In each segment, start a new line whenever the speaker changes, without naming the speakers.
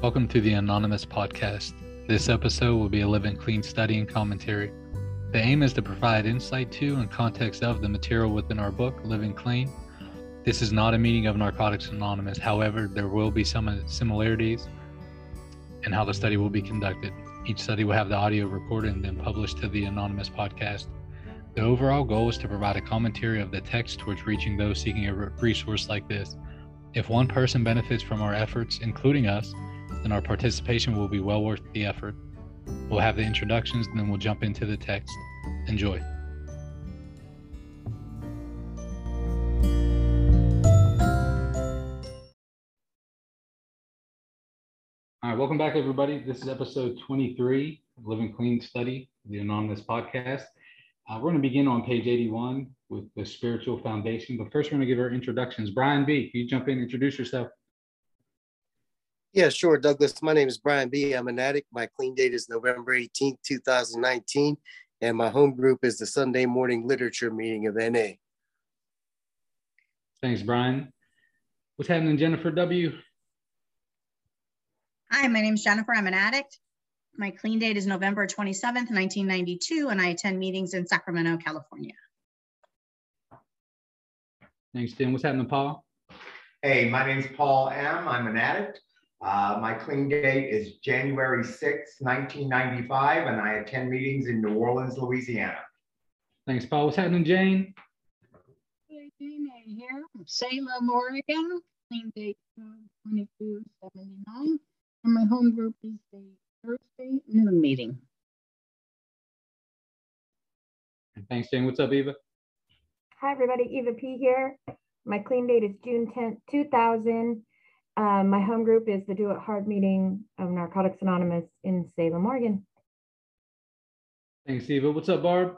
Welcome to the Anonymous Podcast. This episode will be a Living Clean study and commentary. The aim is to provide insight to and context of the material within our book, Living Clean. This is not a meeting of Narcotics Anonymous. However, there will be some similarities in how the study will be conducted. Each study will have the audio recorded and then published to the Anonymous Podcast. The overall goal is to provide a commentary of the text towards reaching those seeking a resource like this. If one person benefits from our efforts, including us, then our participation will be well worth the effort. We'll have the introductions and then we'll jump into the text. Enjoy. All right, welcome back, everybody. This is episode 23 of Living Clean Study, the Anonymous Podcast. Uh, we're going to begin on page 81 with the spiritual foundation. But first, we're going to give our introductions. Brian B., can you jump in, introduce yourself?
Yeah, sure, Douglas. My name is Brian B. I'm an addict. My clean date is November 18th, 2019. And my home group is the Sunday morning literature meeting of NA.
Thanks, Brian. What's happening, Jennifer W?
Hi, my name is Jennifer. I'm an addict. My clean date is November 27th, 1992, and I attend meetings in Sacramento, California.
Thanks, Tim. What's happening, Paul?
Hey, my name is Paul M. I'm an addict. Uh, my clean date is January 6, 1995, and I attend meetings in New Orleans, Louisiana.
Thanks, Paul. What's happening, Jane?
Hey, Jane A here from Salem, Oregon. Clean date 2279. And my home group is the Thursday noon meeting.
Thanks, Jane. What's up, Eva?
Hi, everybody. Eva P here. My clean date is June 10th, 2000. Um, my home group is the Do It Hard meeting of Narcotics Anonymous in Salem, Oregon.
Thanks, Eva. What's up, Barb?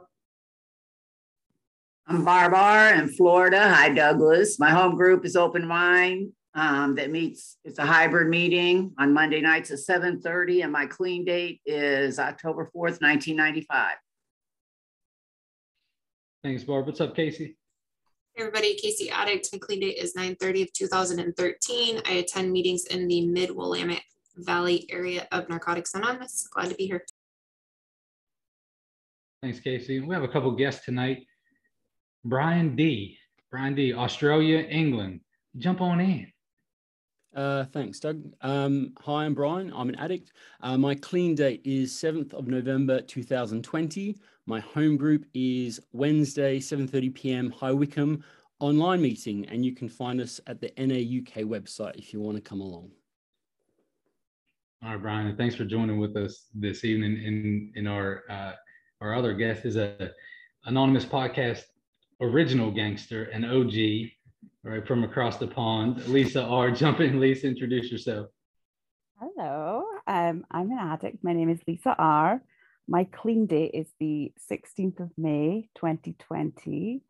I'm Barb R. in Florida. Hi, Douglas. My home group is Open Mind um, that meets, it's a hybrid meeting on Monday nights at 7.30 and my clean date is October 4th, 1995.
Thanks, Barb. What's up, Casey?
Everybody, Casey Addict. My clean date is 9:30 of 2013. I attend meetings in the Mid Willamette Valley area of Narcotics Anonymous. Glad to be here.
Thanks, Casey. We have a couple guests tonight. Brian D. Brian D. Australia, England. Jump on in.
Uh, thanks, Doug. Um, hi, I'm Brian. I'm an addict. Uh, my clean date is 7th of November 2020. My home group is Wednesday, 7.30 p.m. High Wycombe online meeting, and you can find us at the NAUK website if you want to come along.
All right, Brian, thanks for joining with us this evening. In in our uh, our other guest is a anonymous podcast original gangster, an OG, right from across the pond. Lisa R. Jump in, Lisa. Introduce yourself.
Hello, um, I'm an addict. My name is Lisa R. My clean date is the 16th of May, 2020.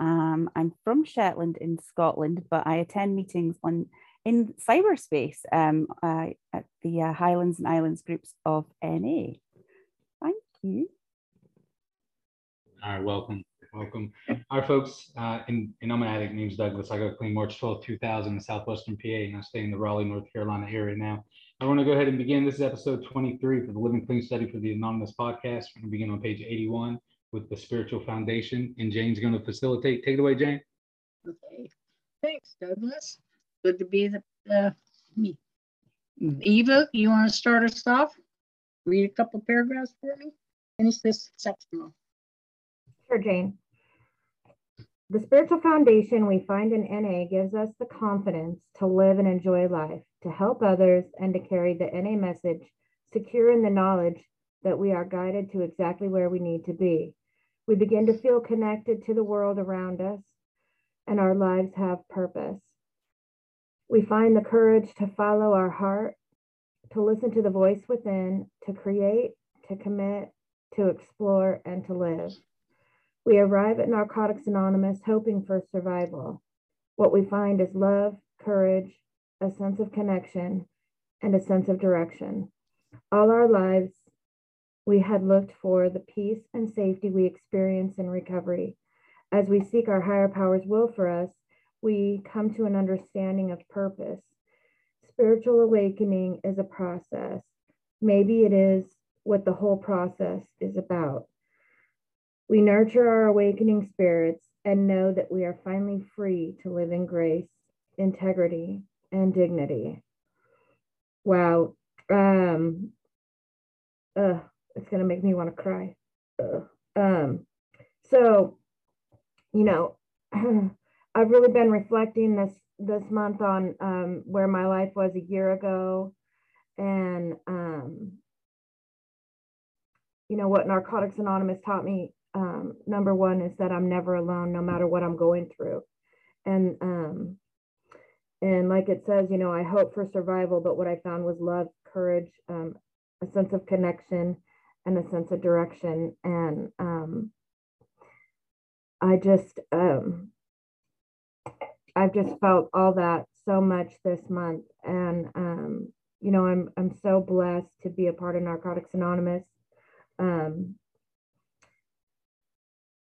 Um, I'm from Shetland in Scotland, but I attend meetings on in cyberspace um, uh, at the uh, Highlands and Islands groups of NA. Thank you.
All right, welcome. Welcome. Right, folks. Uh, and, and I'm an addict. Name's Douglas. I go clean March 12, 2000 in Southwestern PA, and I stay in the Raleigh, North Carolina area now. I want to go ahead and begin. This is episode 23 for the Living Clean Study for the Anonymous Podcast. We're going to begin on page 81 with the spiritual foundation, and Jane's going to facilitate. Take it away, Jane.
Okay. Thanks, Douglas. Good to be the uh, me. Eva, you want to start us off? Read a couple paragraphs for me. Finish this section.
Sure, Jane. The spiritual foundation we find in NA gives us the confidence to live and enjoy life to help others, and to carry the NA message, secure in the knowledge that we are guided to exactly where we need to be. We begin to feel connected to the world around us, and our lives have purpose. We find the courage to follow our heart, to listen to the voice within, to create, to commit, to explore, and to live. We arrive at Narcotics Anonymous hoping for survival. What we find is love, courage, a sense of connection, and a sense of direction. All our lives, we had looked for the peace and safety we experience in recovery. As we seek our higher power's will for us, we come to an understanding of purpose. spiritual awakening is a process. Maybe it is what the whole process is about. We nurture our awakening spirits and know that we are finally free to live in grace, integrity, and dignity. Wow. Um, uh, it's going to make me want to cry. Um, so, you know, I've really been reflecting this this month on um, where my life was a year ago, and um, you know what Narcotics Anonymous taught me. Um, number one is that I'm never alone, no matter what I'm going through, and um, and like it says, you know, I hope for survival, but what I found was love, courage, um, a sense of connection, and a sense of direction, and um, I just um, I've just felt all that so much this month, and um, you know, I'm I'm so blessed to be a part of Narcotics Anonymous. Um,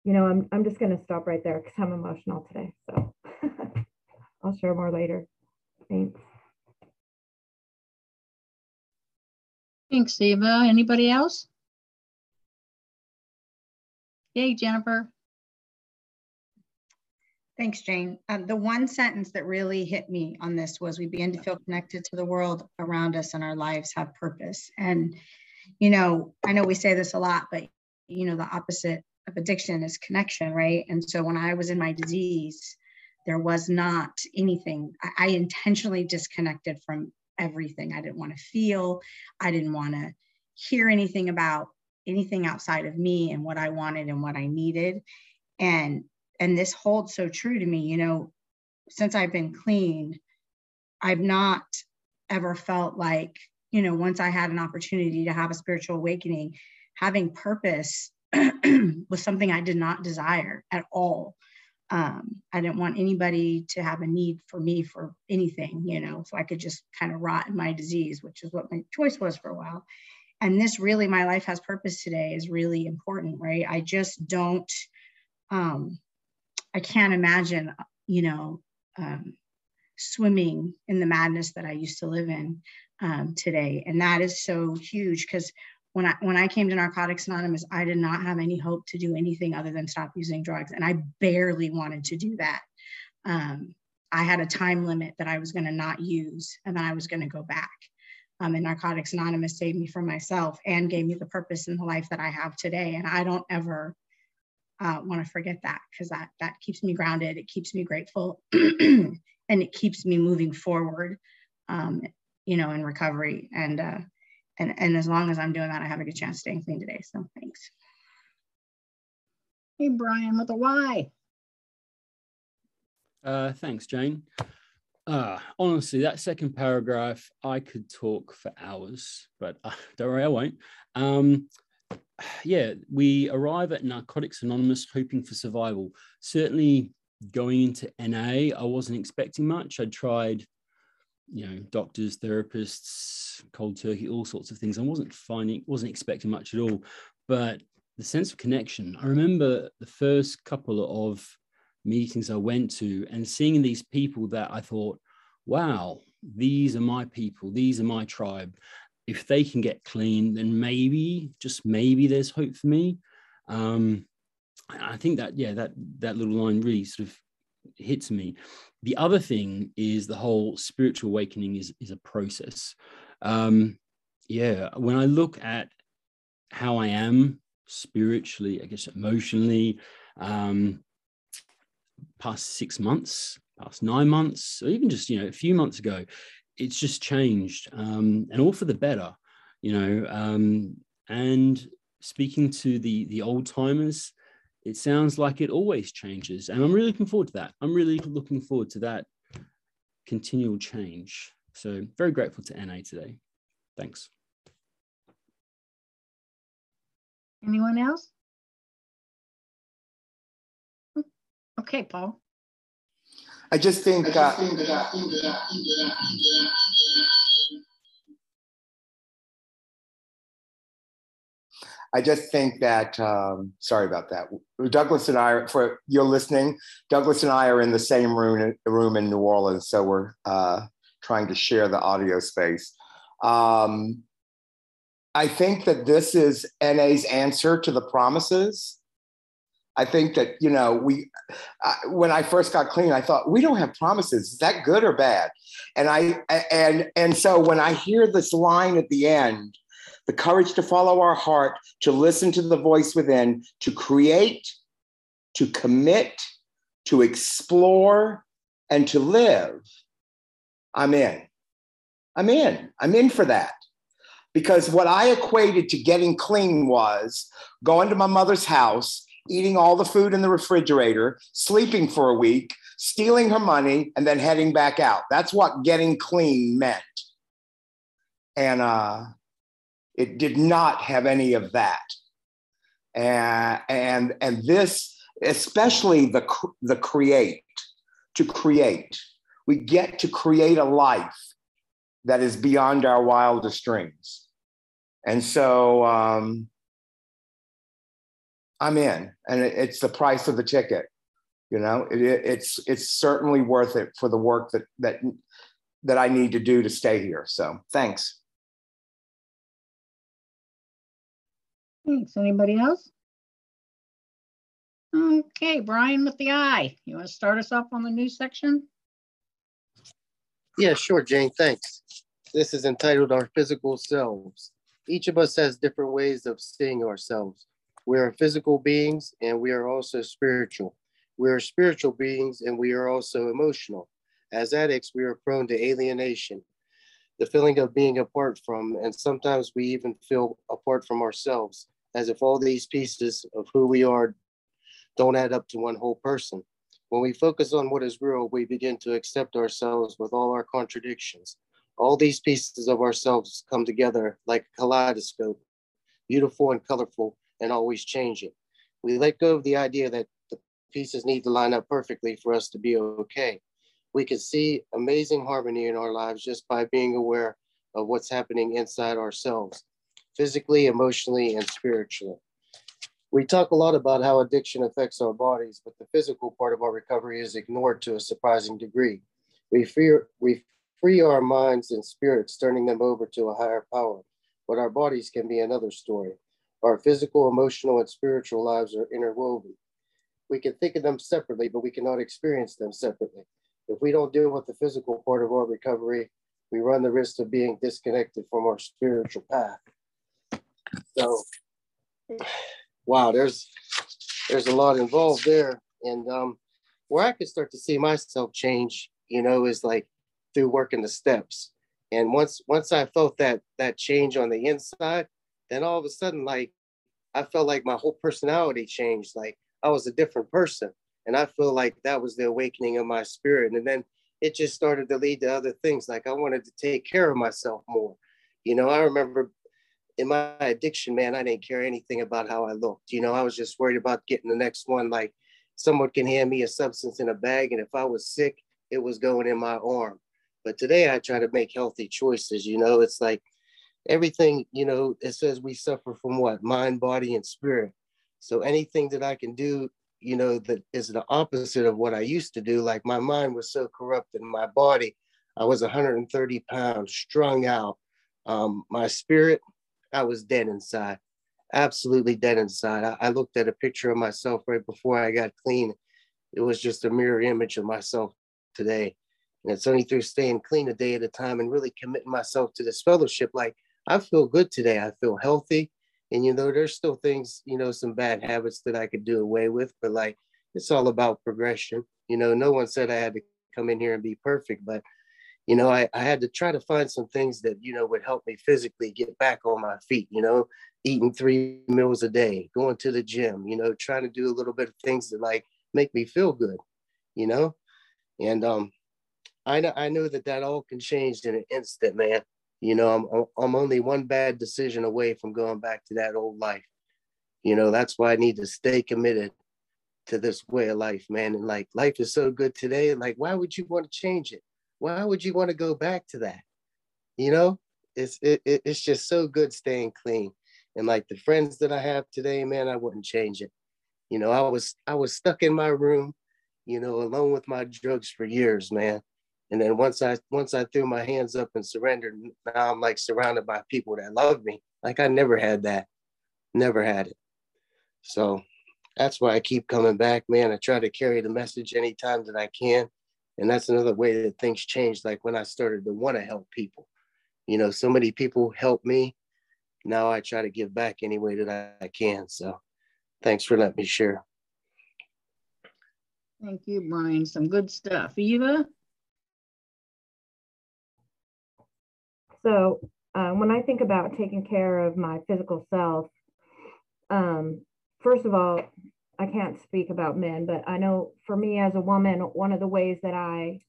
you know, I'm I'm just going to stop right there because I'm emotional today. So I'll share more later. Thanks.
Thanks, Eva. Anybody else? Yay, Jennifer.
Thanks, Jane. Um, the one sentence that really hit me on this was we begin to feel connected to the world around us and our lives have purpose. And, you know, I know we say this a lot, but, you know, the opposite of addiction is connection, right? And so when I was in my disease, there was not anything, I, I intentionally disconnected from everything. I didn't want to feel, I didn't want to hear anything about anything outside of me and what I wanted and what I needed. And and this holds so true to me, you know, since I've been clean, I've not ever felt like, you know, once I had an opportunity to have a spiritual awakening, having purpose was something I did not desire at all. Um, I didn't want anybody to have a need for me for anything, you know, so I could just kind of rot in my disease, which is what my choice was for a while. And this really, my life has purpose today is really important, right? I just don't, um, I can't imagine, you know, um, swimming in the madness that I used to live in um, today. And that is so huge because when I when I came to Narcotics Anonymous, I did not have any hope to do anything other than stop using drugs, and I barely wanted to do that. Um, I had a time limit that I was going to not use, and then I was going to go back. Um, and Narcotics Anonymous saved me from myself and gave me the purpose in the life that I have today. And I don't ever uh, want to forget that because that that keeps me grounded. It keeps me grateful, and it keeps me moving forward. Um, you know, in recovery, and uh, and and as long as I'm doing that, I have a good chance of staying clean today. So thanks.
Hey, Brian, with a Y.
Uh, thanks, Jane. Uh, honestly, that second paragraph, I could talk for hours, but uh, don't worry, I won't. Um, yeah, we arrive at Narcotics Anonymous hoping for survival. Certainly going into NA, I wasn't expecting much. I tried, you know, doctors, therapists, cold turkey, all sorts of things. I wasn't finding, wasn't expecting much at all. But the sense of connection, I remember the first couple of meetings I went to and seeing these people that I thought, wow, these are my people, these are my tribe if they can get clean, then maybe, just maybe, there's hope for me. Um, I think that yeah, that that little line really sort of hits me. The other thing is the whole spiritual awakening is is a process. Um, yeah, when I look at how I am spiritually, I guess emotionally, um, past six months, past nine months, or even just you know a few months ago, it's just changed um, and all for the better you know um, and speaking to the the old timers it sounds like it always changes and i'm really looking forward to that i'm really looking forward to that continual change so very grateful to na today thanks
anyone else okay paul
I just think, I, just think uh, I just think that, um, sorry about that. Douglas and I, for you're listening, Douglas and I are in the same room, room in New Orleans. So we're uh, trying to share the audio space. Um, I think that this is NA's answer to the promises. I think that, you know, we, uh, when I first got clean, I thought, we don't have promises. Is that good or bad? And I, and, and so when I hear this line at the end, the courage to follow our heart, to listen to the voice within, to create, to commit, to explore, and to live, I'm in. I'm in. I'm in for that. Because what I equated to getting clean was going to my mother's house, eating all the food in the refrigerator, sleeping for a week, stealing her money, and then heading back out. That's what getting clean meant. And uh, it did not have any of that. And, and, and this, especially the, the create, to create. We get to create a life that is beyond our wildest dreams. And so um, I'm in, and it, it's the price of the ticket. You know, it, it, it's it's certainly worth it for the work that that that I need to do to stay here. So thanks.
Thanks. Anybody else? Okay, Brian with the eye. You want to start us off on the news section?
Yeah, sure, Jane. Thanks. This is entitled Our Physical Selves. Each of us has different ways of seeing ourselves. We are physical beings and we are also spiritual. We are spiritual beings and we are also emotional. As addicts, we are prone to alienation, the feeling of being apart from, and sometimes we even feel apart from ourselves, as if all these pieces of who we are don't add up to one whole person. When we focus on what is real, we begin to accept ourselves with all our contradictions. All these pieces of ourselves come together like a kaleidoscope, beautiful and colorful and always changing. We let go of the idea that the pieces need to line up perfectly for us to be okay. We can see amazing harmony in our lives just by being aware of what's happening inside ourselves, physically, emotionally, and spiritually we talk a lot about how addiction affects our bodies, but the physical part of our recovery is ignored to a surprising degree. We fear we free our minds and spirits, turning them over to a higher power, but our bodies can be another story. Our physical, emotional, and spiritual lives are interwoven. We can think of them separately, but we cannot experience them separately. If we don't deal with the physical part of our recovery, we run the risk of being disconnected from our spiritual path. So, wow, there's there's a lot involved there. And um, where I could start to see myself change, you know, is like through working the steps. And once once I felt that that change on the inside, then all of a sudden, like I felt like my whole personality changed. Like I was a different person. And I feel like that was the awakening of my spirit. And then it just started to lead to other things. Like I wanted to take care of myself more. You know, I remember in my addiction, man, I didn't care anything about how I looked. You know, I was just worried about getting the next one. Like someone can hand me a substance in a bag, and if I was sick, it was going in my arm. But today I try to make healthy choices. You know, it's like everything, you know, it says we suffer from what? Mind, body, and spirit. So anything that I can do, you know, that is the opposite of what I used to do. Like my mind was so corrupted, my body, I was 130 pounds, strung out. Um, my spirit, I was dead inside, absolutely dead inside. I, I looked at a picture of myself right before I got clean. It was just a mirror image of myself today. And it's only through staying clean a day at a time and really committing myself to this fellowship. Like I feel good today. I feel healthy. And you know, there's still things, you know, some bad habits that I could do away with, but like it's all about progression. You know, no one said I had to come in here and be perfect, but you know, I, I had to try to find some things that, you know, would help me physically get back on my feet, you know, eating three meals a day, going to the gym, you know, trying to do a little bit of things that like make me feel good, you know? And um, I know, I know that that all can change in an instant, man. You know, I'm, I'm only one bad decision away from going back to that old life. You know, that's why I need to stay committed to this way of life, man. And like life is so good today. Like, why would you want to change it? Why would you want to go back to that? You know, it's it, it's just so good staying clean. And like the friends that I have today, man, I wouldn't change it. You know, I was I was stuck in my room, you know, alone with my drugs for years, man. And then once I once I threw my hands up and surrendered, now I'm like surrounded by people that love me. Like I never had that. Never had it. So that's why I keep coming back, man. I try to carry the message anytime that I can. And that's another way that things changed. Like when I started to want to help people. You know, so many people help me. Now I try to give back any way that I can. So thanks for letting me share.
Thank you, Brian. Some good stuff. Eva?
So uh, when I think about taking care of my physical self, um, first of all, I can't speak about men, but I know for me as a woman, one of the ways that I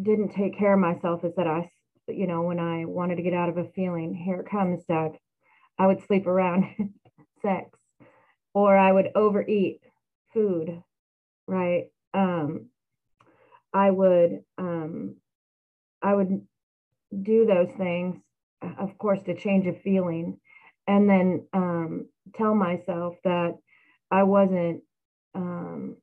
didn't take care of myself is that I, you know, when I wanted to get out of a feeling, here it comes, Doug, I would sleep around sex or I would overeat food, right? Um, I would, um, I would do those things, of course, to change a feeling, and then um, tell myself that I wasn't, um,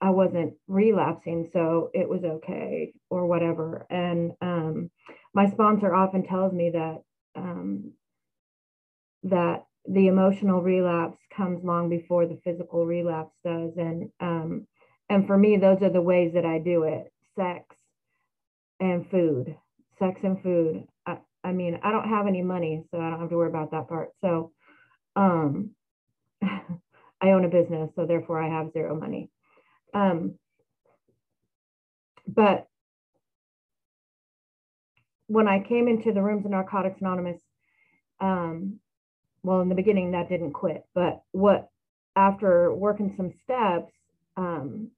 I wasn't relapsing, so it was okay or whatever. And um, my sponsor often tells me that um, that the emotional relapse comes long before the physical relapse does, and um, and for me, those are the ways that I do it: sex and food sex and food. I, I mean, I don't have any money, so I don't have to worry about that part. So um, I own a business, so therefore I have zero money. Um, but when I came into the rooms of Narcotics Anonymous, um, well, in the beginning that didn't quit, but what after working some steps, um,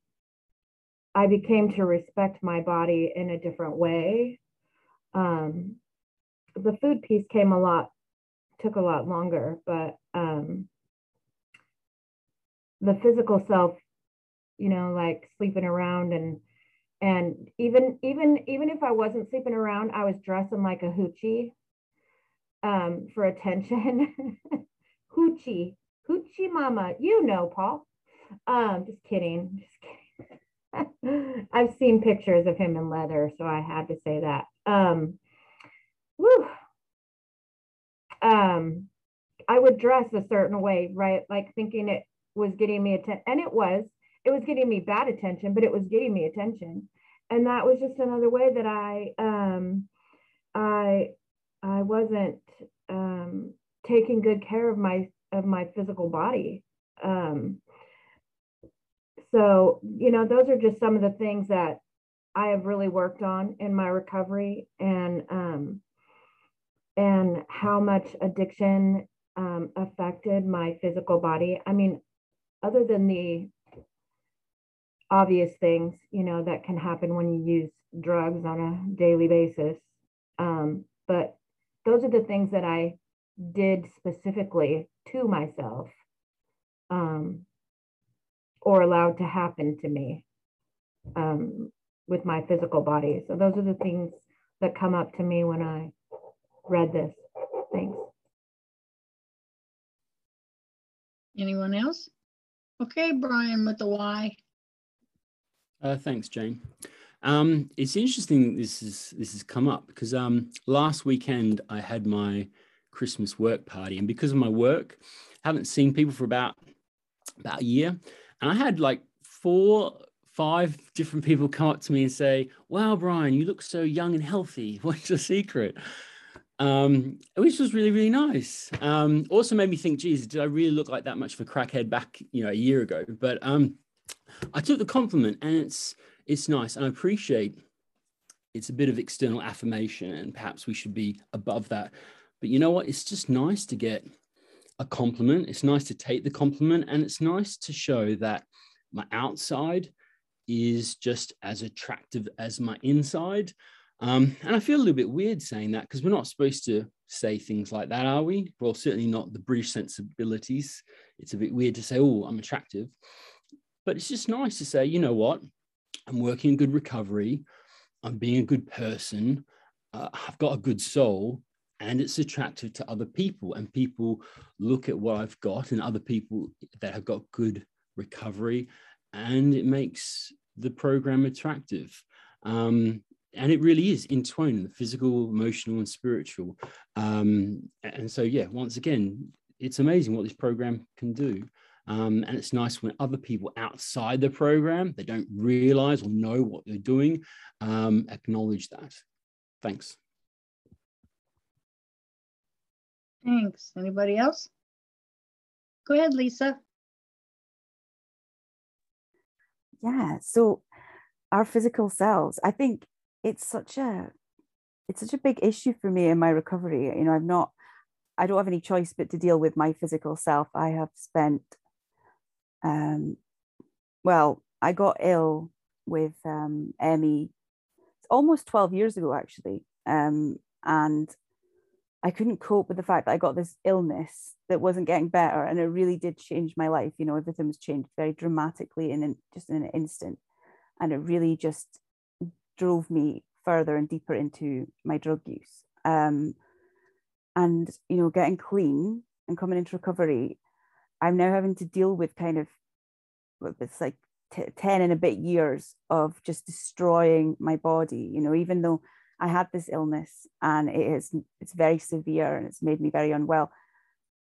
I became to respect my body in a different way um, the food piece came a lot, took a lot longer, but um, the physical self, you know, like sleeping around and and even even even if I wasn't sleeping around, I was dressing like a hoochie um, for attention. hoochie, hoochie mama, you know, Paul. Um, just kidding, just kidding. I've seen pictures of him in leather, so I had to say that. Um, whew. Um, I would dress a certain way, right? Like thinking it was getting me attention, and it was. It was getting me bad attention, but it was getting me attention, and that was just another way that I, um, I, I wasn't um, taking good care of my of my physical body. Um, so, you know, those are just some of the things that I have really worked on in my recovery and um, and how much addiction um, affected my physical body. I mean, other than the obvious things, you know, that can happen when you use drugs on a daily basis. Um, but those are the things that I did specifically to myself um, or allowed to happen to me um, with my physical body. So those are the things that come up to me when I read this. Thanks.
Anyone else? Okay, Brian with the Y.
Uh, thanks, Jane. Um, it's interesting this is this has come up because um, last weekend I had my Christmas work party, and because of my work, I haven't seen people for about about a year. And I had like four, five different people come up to me and say, Wow, Brian, you look so young and healthy. What's your secret? Um, which was really, really nice. Um, also made me think, geez, did I really look like that much of a crackhead back, you know, a year ago? But um, I took the compliment and it's it's nice and I appreciate it's a bit of external affirmation and perhaps we should be above that. But you know what? It's just nice to get a compliment. It's nice to take the compliment and it's nice to show that my outside is just as attractive as my inside. Um, and I feel a little bit weird saying that because we're not supposed to say things like that, are we? Well, certainly not the British sensibilities. It's a bit weird to say, oh, I'm attractive. But it's just nice to say, you know what? I'm working in good recovery. I'm being a good person. Uh, I've got a good soul and it's attractive to other people and people look at what i've got and other people that have got good recovery and it makes the program attractive um, and it really is in tone the physical emotional and spiritual. Um, and so yeah once again it's amazing what this program can do. Um, and it's nice when other people outside the program they don't realize or know what they're doing um, acknowledge that. Thanks.
Thanks. Anybody else? Go ahead lisa.
Yeah so our physical selves i think it's such a it's such a big issue for me in my recovery you know i'm not i don't have any choice but to deal with my physical self. I have spent um well i got ill with um ME almost 12 years ago actually um and i couldn't cope with the fact that i got this illness that wasn't getting better and it really did change my life you know everything was changed very dramatically in just in an instant and it really just drove me further and deeper into my drug use. Um, and you know, getting clean and coming into recovery, I'm now having to deal with kind of it's like t- 10 and a bit years of just destroying my body you know even though i had this illness and it is it's very severe and it's made me very unwell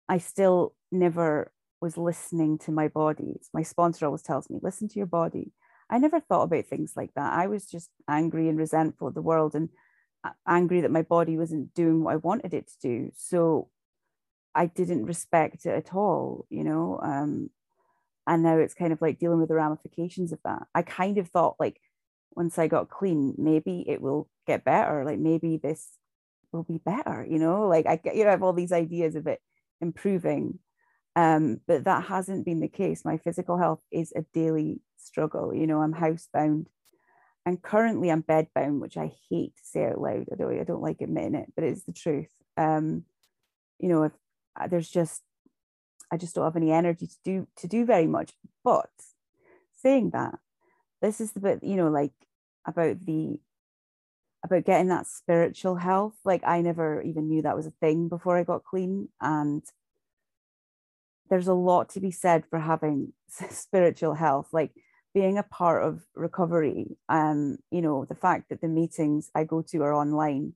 i still never was listening to my body my sponsor always tells me listen to your body I never thought about things like that. I was just angry and resentful of the world and angry that my body wasn't doing what I wanted it to do. So I didn't respect it at all, you know. Um, and now it's kind of like dealing with the ramifications of that. I kind of thought like once I got clean, maybe it will get better. Like maybe this will be better, you know. Like I, you know, I have all these ideas of it improving, um, but that hasn't been the case. My physical health is a daily struggle. You know, I'm housebound and currently I'm bedbound, which I hate to say out loud. I don't, I don't like admitting it, but it's the truth. Um, you know, if uh, there's just, I just don't have any energy to do to do very much. But saying that, this is the bit, you know, like about the about getting that spiritual health. Like I never even knew that was a thing before I got clean, and there's a lot to be said for having spiritual health. Like being a part of recovery, um, you know, the fact that the meetings I go to are online,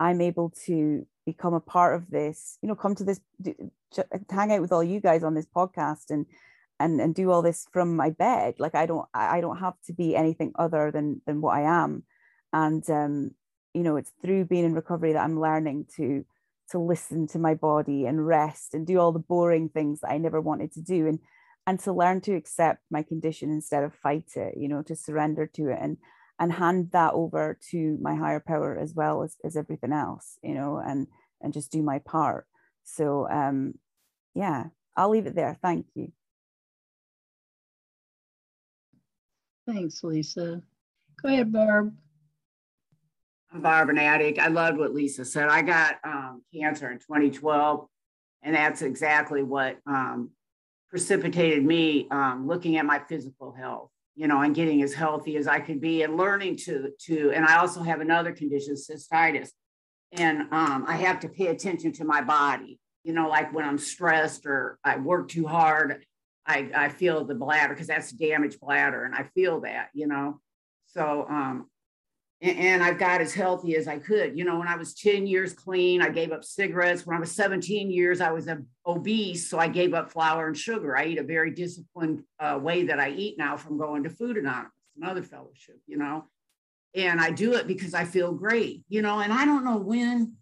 I'm able to become a part of this, you know, come to this, hang out with all you guys on this podcast and and and do all this from my bed. Like I don't I don't have to be anything other than than what I am. And um, you know, it's through being in recovery that I'm learning to to listen to my body and rest and do all the boring things that I never wanted to do. And and to learn to accept my condition instead of fight it you know to surrender to it and and hand that over to my higher power as well as, as everything else you know and and just do my part. So um yeah i'll leave it there. Thank you.
Thanks lisa. Go ahead barb
I'm Barb an addict. I loved what Lisa said. I got um, cancer in 2012, and that's exactly what um, precipitated me um, looking at my physical health you know and getting as healthy as i could be and learning to to and i also have another condition cystitis and um, i have to pay attention to my body you know like when i'm stressed or i work too hard i i feel the bladder because that's damaged bladder and i feel that you know so um and I've got as healthy as I could. You know, when I was 10 years clean, I gave up cigarettes. When I was 17 years, I was obese. So I gave up flour and sugar. I eat a very disciplined uh, way that I eat now from going to Food Anonymous, another fellowship, you know. And I do it because I feel great, you know. And I don't know when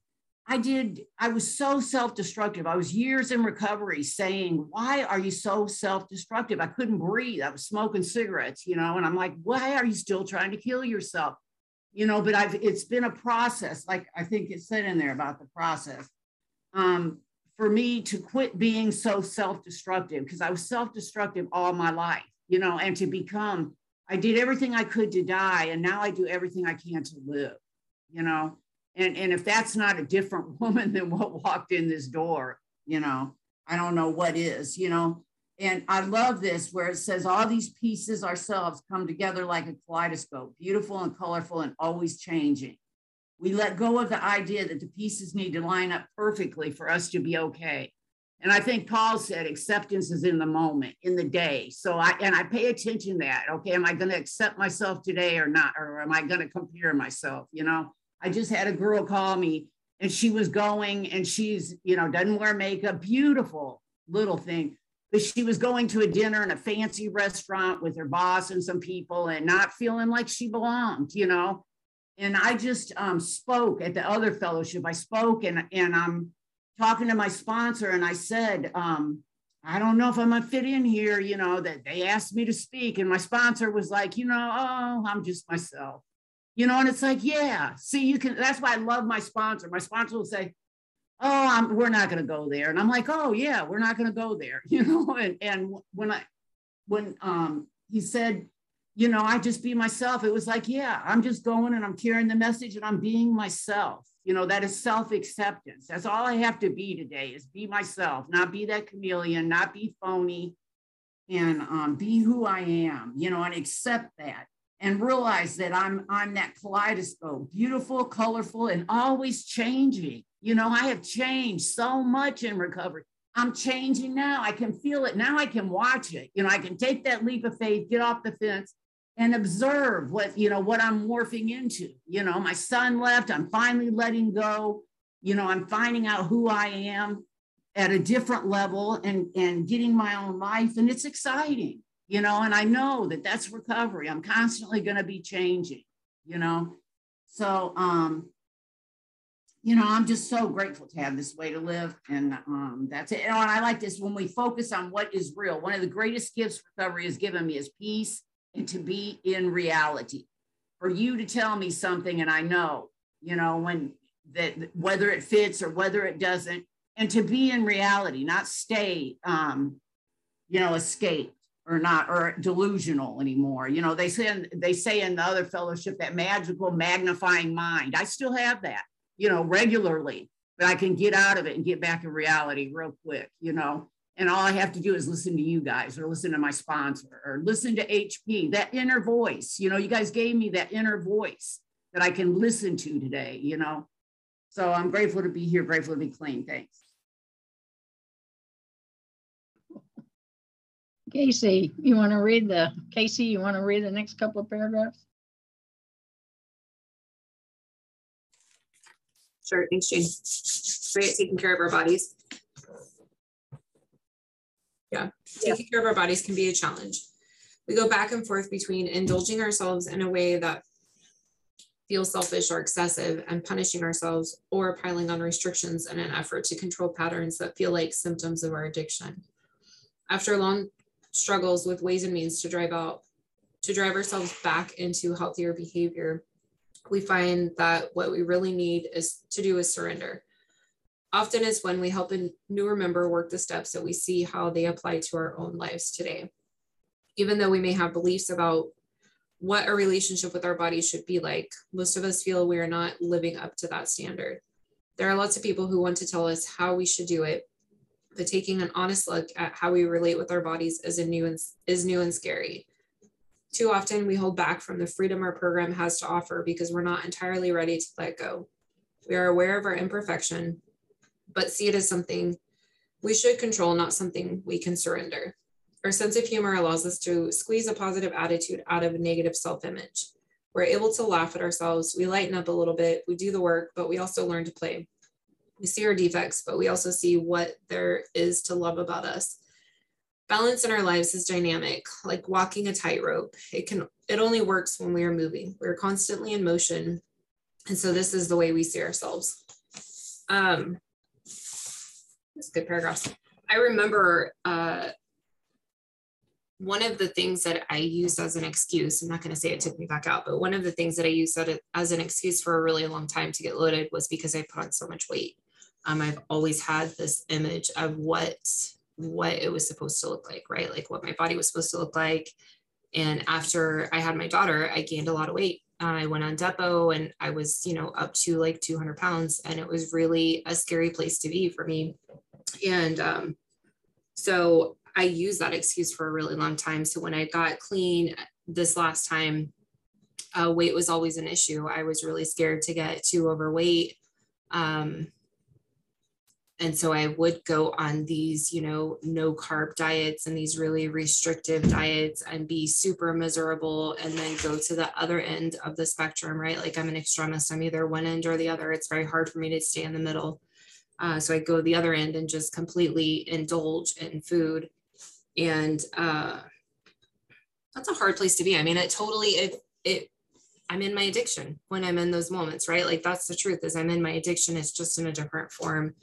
I did, I was so self destructive. I was years in recovery saying, Why are you so self destructive? I couldn't breathe. I was smoking cigarettes, you know. And I'm like, Why are you still trying to kill yourself? You know, but I've it's been a process, like I think it said in there about the process. Um, for me to quit being so self-destructive, because I was self-destructive all my life, you know, and to become, I did everything I could to die, and now I do everything I can to live, you know. And, and if that's not a different woman than what walked in this door, you know, I don't know what is, you know. And I love this where it says all these pieces ourselves come together like a kaleidoscope, beautiful and colorful and always changing. We let go of the idea that the pieces need to line up perfectly for us to be okay. And I think Paul said acceptance is in the moment, in the day. So I and I pay attention to that. Okay, am I going to accept myself today or not? Or am I going to compare myself? You know, I just had a girl call me and she was going and she's, you know, doesn't wear makeup, beautiful little thing. But she was going to a dinner in a fancy restaurant with her boss and some people and not feeling like she belonged, you know. And I just um, spoke at the other fellowship. I spoke and and I'm talking to my sponsor and I said, um, I don't know if I'm gonna fit in here, you know, that they asked me to speak. And my sponsor was like, you know, oh, I'm just myself. You know, and it's like, yeah, see, you can, that's why I love my sponsor. My sponsor will say, Oh, I'm, we're not gonna go there. And I'm like, oh yeah, we're not gonna go there, you know. And and when I when um he said, you know, I just be myself, it was like, yeah, I'm just going and I'm carrying the message and I'm being myself you know that is self-acceptance that's all i have to be today is be myself not be that chameleon not be phony and um, be who i am you know and accept that and realize that i'm i'm that kaleidoscope beautiful colorful and always changing. You know i have changed so much in recovery. I'm changing now. I can feel it. Now i can watch it. You know i can take that leap of faith get off the fence and observe what you know what i'm morphing into. You know my son left. I'm finally letting go. You know i'm finding out who i am at a different level and and getting my own life. And it's exciting you know and i know that that's recovery. I'm constantly going to be changing you know? So um you know i'm just so grateful to have this way to live and um that's it. And i like this when we focus on what is real one of the greatest gifts recovery has given me is peace and to be in reality. For you to tell me something and I know, you know, when that whether it fits or whether it doesn't, and to be in reality, not stay, um, you know, escaped or not or delusional anymore. You know, they say in, they say in the other fellowship that magical magnifying mind. I still have that, you know, regularly, but I can get out of it and get back in reality real quick. You know, and all I have to do is listen to you guys or listen to my sponsor or listen to HP, that inner voice. You know, you guys gave me that inner voice that I can listen to today, you know. So I'm grateful to be here, grateful to be clean. Thanks.
Casey, you want to read the Casey, you want to read the next couple of paragraphs?
Sure, thanks, Jane. Great at taking care of our bodies. Yeah, taking care of our bodies can be a challenge. We go back and forth between indulging ourselves in a way that feels selfish or excessive and punishing ourselves or piling on restrictions in an effort to control patterns that feel like symptoms of our addiction. After a long struggles with ways and means to drive out to drive ourselves back into healthier behavior, we find that what we really need is to do is surrender. Often it's when we help a newer member work the steps that we see how they apply to our own lives today. Even though we may have beliefs about what a relationship with our body should be like, most of us feel we are not living up to that standard. There are lots of people who want to tell us how we should do it, but taking an honest look at how we relate with our bodies is, new and, is new and scary. Too often we hold back from the freedom our program has to offer because we're not entirely ready to let go. We are aware of our imperfection, but see it as something we should control, not something we can surrender. Our sense of humor allows us to squeeze a positive attitude out of a negative self image. We're able to laugh at ourselves. We lighten up a little bit. We do the work, but we also learn to play. We see our defects, but we also see what there is to love about us. Balance in our lives is dynamic, like walking a tightrope. It can it only works when we are moving. We're constantly in motion. And so this is the way we see ourselves. Um, it's good paragraphs. I remember uh, one of the things that I used as an excuse, I'm not going to say it took me back out, but one of the things that I used as an excuse for a really long time to get loaded was because I put on so much weight. Um, I've always had this image of what what it was supposed to look like, right? Like what my body was supposed to look like. And after I had my daughter, I gained a lot of weight. I went on Depo and I was, you know, up to like 200 pounds. And it was really a scary place to be for me and um, so I used that excuse for a really long time. So when I got clean this last time, uh, weight was always an issue. I was really scared to get too overweight. Um, and so I would go on these, you know, no carb diets and these really restrictive diets and be super miserable and then go to the other end of the spectrum, right? Like I'm an extremist, I'm either one end or the other. It's very hard for me to stay in the middle. Uh, so I go the other end and just completely indulge in food. And uh, that's a hard place to be. I mean, it totally, it, it, I'm in my addiction when I'm in those moments, right? Like that's the truth is I'm in my addiction. It's just in a different form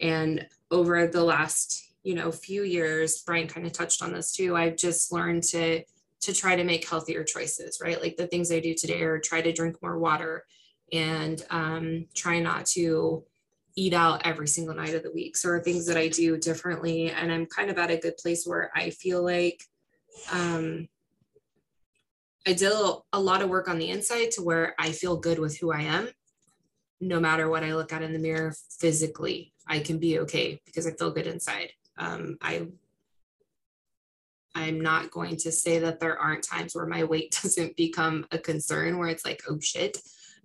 and over the last, you know, few years, Brian kind of touched on this too. I've just learned to to try to make healthier choices, right? Like the things I do today are try to drink more water and um, try not to eat out every single night of the week. So are things that I do differently. And I'm kind of at a good place where I feel like um, I did a lot of work on the inside to where I feel good with who I am, no matter what I look at in the mirror physically. I can be okay because I feel good inside. Um, I I'm not going to say that there aren't times where my weight doesn't become a concern where it's like, oh shit,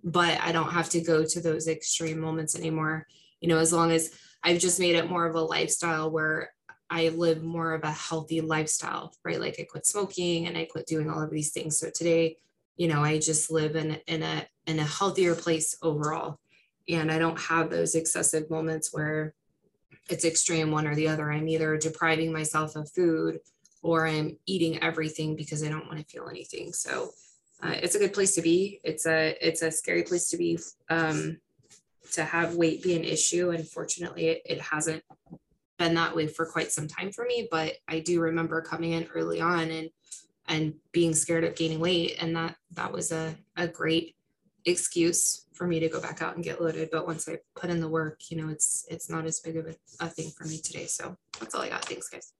but I don't have to go to those extreme moments anymore. You know, as long as I've just made it more of a lifestyle where I live more of a healthy lifestyle, right? Like I quit smoking and I quit doing all of these things. So today, you know, I just live in, in a in a healthier place overall and I don't have those excessive moments where it's extreme one or the other. I'm either depriving myself of food or I'm eating everything because I don't want to feel anything. So uh, it's a good place to be. It's a it's a scary place to be um, to have weight be an issue. Unfortunately, it, it hasn't been that way for quite some time for me. But I do remember coming in early on and and being scared of gaining weight, and that that was a a great excuse for me to go back out and get loaded. But once I put in the work, you know, it's it's not as big of a, a thing for me today. So that's all I got. Thanks, guys.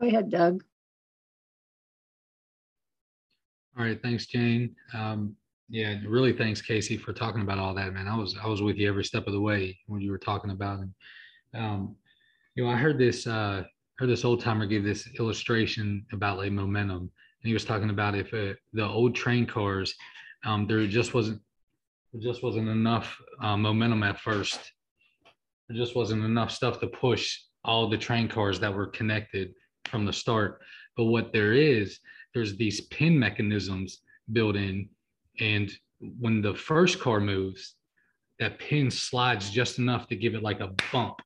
Go ahead, Doug.
All right, thanks, Jane. Um, yeah, really, thanks, Casey, for talking about all that, man. I was I was with you every step of the way when you were talking about it. Um, you know, I heard this uh, heard this old timer give this illustration about like momentum, and he was talking about if uh, the old train cars, um, there just wasn't there just wasn't enough uh, momentum at first. There just wasn't enough stuff to push all the train cars that were connected from the start. But what there is, there's these pin mechanisms built in, and when the first car moves, that pin slides just enough to give it like a bump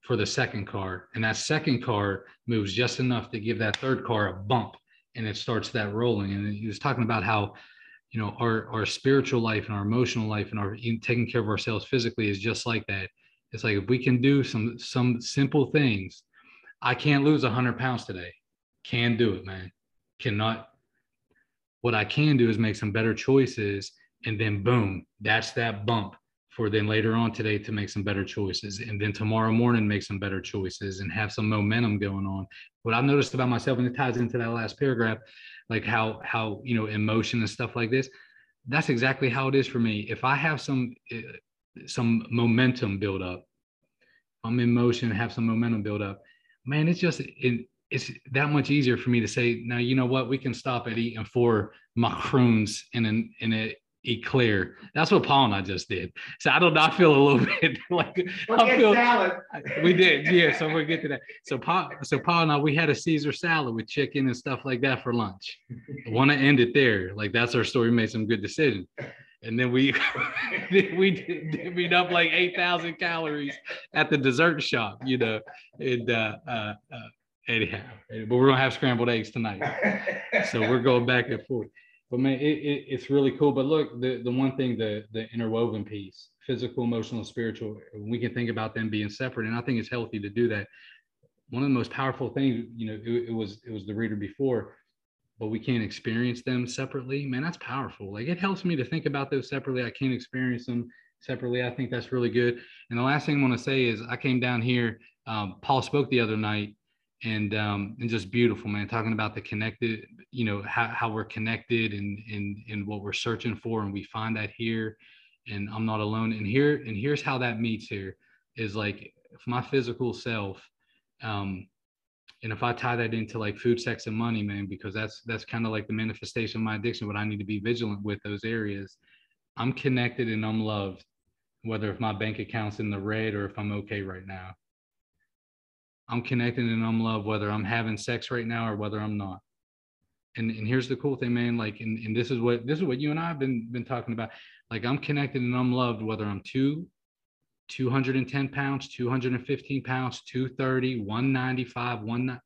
for the second car, and that second car moves just enough to give that third car a bump and it starts that rolling. And he was talking about how, you know, our our spiritual life and our emotional life and our taking care of ourselves physically is just like that. It's like if we can do some some simple things. I can't lose hundred pounds today. Can do it, man. Cannot. What I can do is make some better choices, and then boom, that's that bump for then later on today to make some better choices and then tomorrow morning make some better choices and have some momentum going on. What i've noticed about myself and it ties into that last paragraph like how how you know emotion and stuff like this that's exactly how it is for me. If i have some eh, some momentum build up i'm in motion have some momentum build up man it's just it, it's that much easier for me to say now you know what? We can stop at eating four macaroons in an in a eclair. That's what Paul and I just did. So I don't know. I feel a little bit like
we'll I feel, salad.
We did, yeah. So we'll get to that. So Paul, so Paul and I, we had a Caesar salad with chicken and stuff like that for lunch. Want to end it there? Like that's our story. We made some good decisions. And then we we divvied up like eight thousand calories at the dessert shop, you know. And uh, uh, uh, anyhow, but we're gonna have scrambled eggs tonight, so we're going back and forth but man, it, it, it's really cool. But look, the, the one thing, the the interwoven piece, physical, emotional, spiritual, we can think about them being separate, and I think it's healthy to do that. One of the most powerful things, you know, it, it was it was the reader before, but we can't experience them separately. Man, that's powerful. Like it helps me to think about those separately. I can't experience them separately. I think that's really good. And the last thing I want to say is, I came down here. Um, Paul spoke the other night, and um, and just beautiful, man. Talking about the connected, you know, how, how we're connected and and and what we're searching for, and we find that here. And I'm not alone. And here and here's how that meets here is like if my physical self, um, and if I tie that into like food, sex, and money, man, because that's that's kind of like the manifestation of my addiction. What I need to be vigilant with those areas. I'm connected and I'm loved whether if my bank account's in the red or if I'm okay right now. I'm connected and I'm loved whether I'm having sex right now or whether I'm not. And, and here's the cool thing, man. Like, and, and this is what this is what you and I have been been talking about. Like, I'm connected and I'm loved whether I'm two, 210 pounds, 215 pounds, 230, 195, one.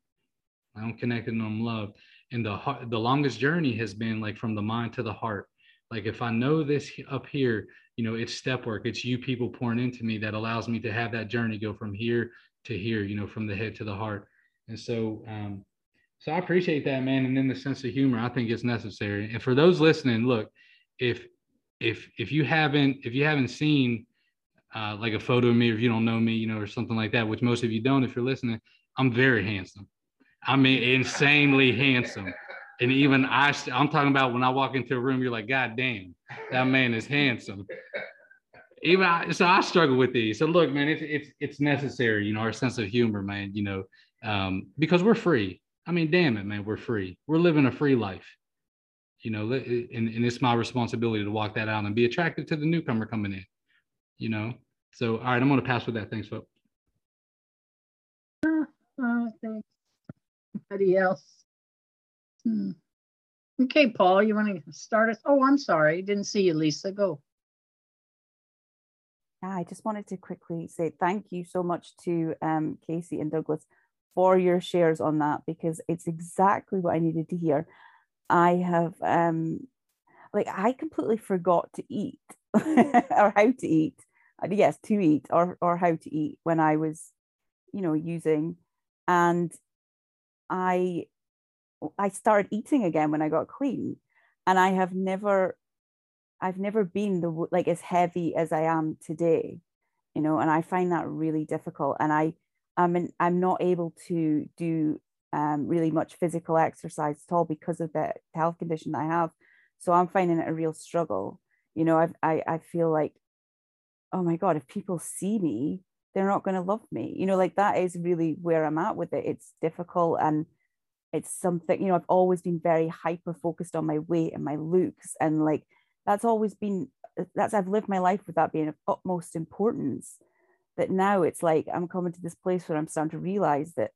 I'm connected and I'm loved. And the the longest journey has been like from the mind to the heart. Like if I know this up here, you know, it's step work. It's you people pouring into me that allows me to have that journey go from here to hear, you know, from the head to the heart. And so, um, so I appreciate that, man. And then the sense of humor, I think it's necessary. And for those listening, look, if if if you haven't if you haven't seen uh, like a photo of me, or if you don't know me, you know, or something like that, which most of you don't, if you're listening, I'm very handsome. I mean, insanely handsome. And even I, I'm talking about when I walk into a room, you're like, God damn, that man is handsome even I, so I struggle with these. So look, man, it's it's it's necessary, you know, our sense of humor, man, you know, um, because we're free. I mean, damn it, man, we're free. We're living a free life, you know, and, and it's my responsibility to walk that out and be attracted to the newcomer coming in, you know. So, all right, I'm going to pass with that. Thanks, folks.
Uh, uh, thanks. Anybody else? Hmm. Okay, Paul, you want to start us? Oh, I'm sorry, didn't see you, Lisa. Go.
I just wanted to quickly say thank you so much to um, Casey and Douglas for your shares on that because it's exactly what I needed to hear. I have, um, like, I completely forgot to eat or how to eat. Uh, yes, to eat or or how to eat when I was, you know, using, and I, I started eating again when I got clean, and I have never I've never been the like as heavy as I am today, you know, and I find that really difficult. And I, I'm in, I'm not able to do um, really much physical exercise at all because of the health condition I have. So I'm finding it a real struggle. You know, I've, I I feel like, oh my god, if people see me, they're not going to love me. You know, like that is really where I'm at with it. It's difficult and it's something. You know, I've always been very hyper focused on my weight and my looks and like that's always been that's I've lived my life with that being of utmost importance. That now it's like I'm coming to this place where I'm starting to realize that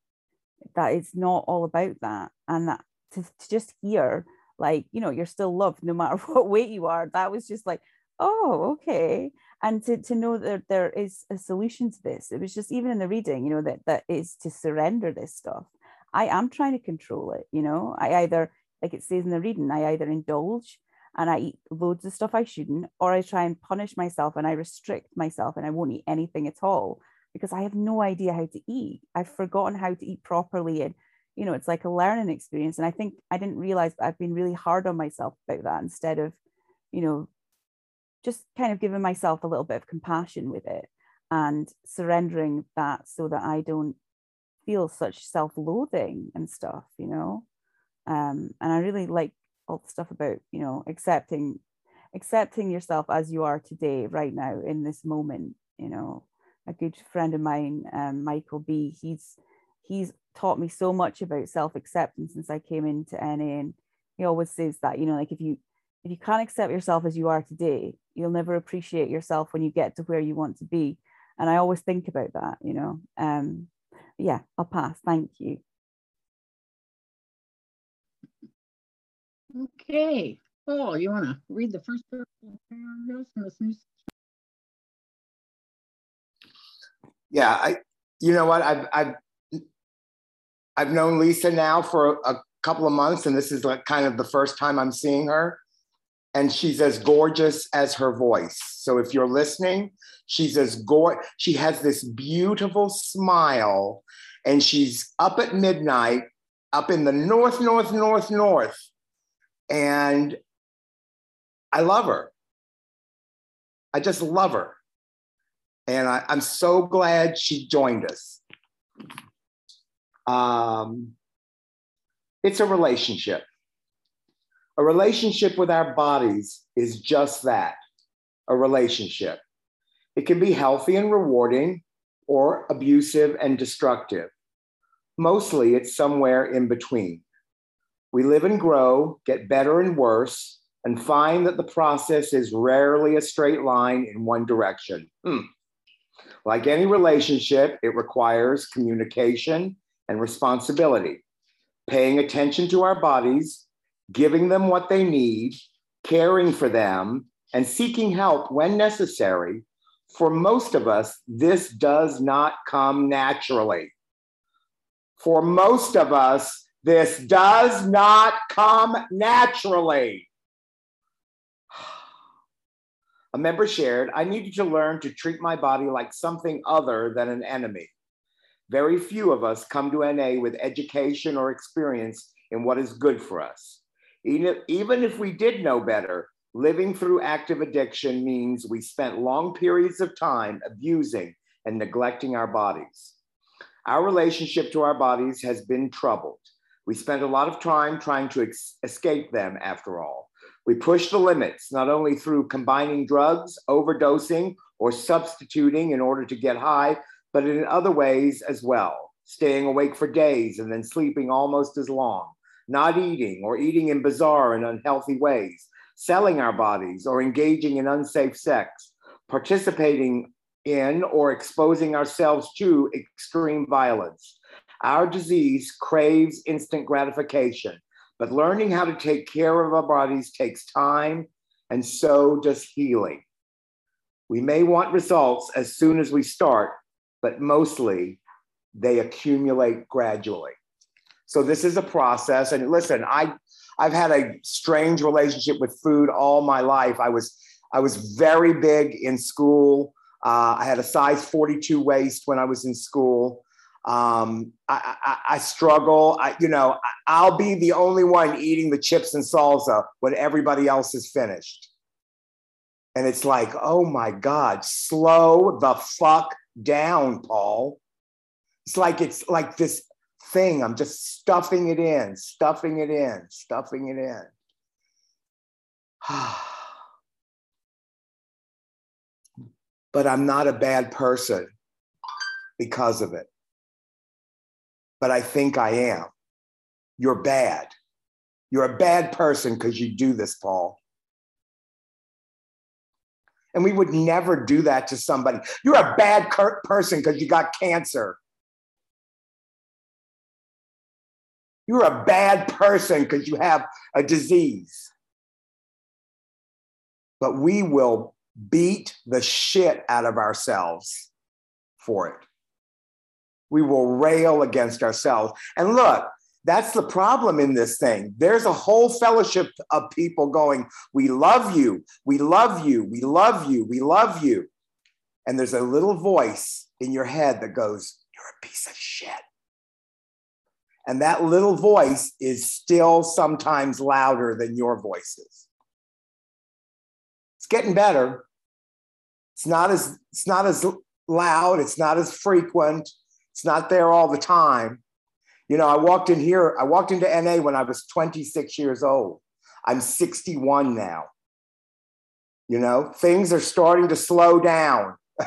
that it's not all about that, and that to, to just hear like you know you're still loved no matter what weight you are. That was just like oh okay, and to to know that there is a solution to this. It was just even in the reading, you know that that is to surrender this stuff. I am trying to control it. You know, I either like it says in the reading, I either indulge and I eat loads of stuff I shouldn't, or I try and punish myself and I restrict myself and I won't eat anything at all because I have no idea how to eat. I've forgotten how to eat properly. And, you know, it's like a learning experience. And I think I didn't realize I've been really hard on myself about that instead of, you know, just kind of giving myself a little bit of compassion with it and surrendering that so that I don't feel such self-loathing and stuff, you know. Um, and I really like all the stuff about you know accepting accepting yourself as you are today right now in this moment you know. A good friend of mine um, michael b he's he's taught me so much about self-acceptance since i came into na and he always says that you know like if you if you can't accept yourself as you are today you'll never appreciate yourself when you get to where you want to be. And i always think about that you know. Um yeah i'll pass. Thank you
Okay, Paul, you want to read the first paragraph from this news?
Yeah, I. You know what? I've I've I've known Lisa now for a couple of months, and this is like kind of the first time I'm seeing her. And she's as gorgeous as her voice. So if you're listening, she's as gorgeous. She has this beautiful smile, and she's up at midnight, up in the north, north, north, north, and I love her. I just love her. And I, am so glad she joined us. Um, it's a relationship. A relationship with our bodies is just that a relationship. It can be healthy and rewarding or abusive and destructive. Mostly it's somewhere in between. We live and grow, get better and worse and find that the process is rarely a straight line in one direction. Hmm. Like any relationship, it requires communication and responsibility, paying attention to our bodies, giving them what they need, caring for them, and seeking help when necessary. For most of us, this does not come naturally. For most of us, this does not come naturally. A member shared, I needed to learn to treat my body like something other than an enemy. Very few of us come to NA with education or experience in what is good for us. Even if we did know better, living through active addiction means we spent long periods of time abusing and neglecting our bodies. Our relationship to our bodies has been troubled. We spent a lot of time trying to escape them, after all. We push the limits, not only through combining drugs, overdosing, or substituting in order to get high, but in other ways as well, staying awake for days and then sleeping almost as long, not eating or eating in bizarre and unhealthy ways, selling our bodies or engaging in unsafe sex, participating in or exposing ourselves to extreme violence. Our disease craves instant gratification but learning how to take care of our bodies takes time, and so does healing. We may want results as soon as we start, but mostly they accumulate gradually. So this is a process. And listen, I I've had a strange relationship with food all my life. I was I was very big in school. Uh, I had a size 42 waist when I was in school. Um, I, I, I, struggle. I, you know, I'll be the only one eating the chips and salsa when everybody else is finished. And it's like, oh my God, slow the fuck down, Paul. It's like it's like this thing. I'm just stuffing it in, stuffing it in, stuffing it in. but I'm not a bad person because of it but I think I am. You're bad. You're a bad person because you do this, Paul. And we would never do that to somebody. You're a bad person because you got cancer. You're a bad person because you have a disease. But we will beat the shit out of ourselves for it we will rail against ourselves. And look, that's the problem in this thing. There's a whole fellowship of people going, We love you, we love you, we love you, we love you. And there's a little voice in your head that goes, You're a piece of shit. And that little voice is still sometimes louder than your voices. It's getting better. It's not as it's not as loud, it's not as frequent, it's not there all the time. You know, I walked in here, I walked into NA when I was 26 years old. I'm 61 now. You know, things are starting to slow down.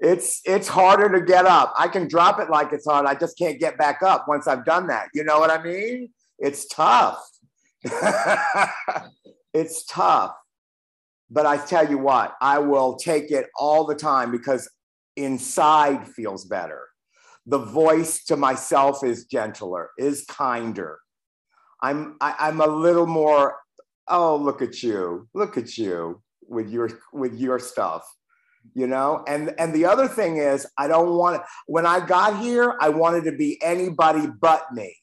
it's it's harder to get up. I can drop it like it's hard. I just can't get back up once I've done that. You know what I mean? It's tough. it's tough. But I tell you what, I will take it all the time because inside feels better. The voice to myself is gentler, is kinder. I'm I, am i am a little more, oh, look at you, look at you with your with your stuff you know and and the other thing is i don't want when i got here i wanted to be anybody but me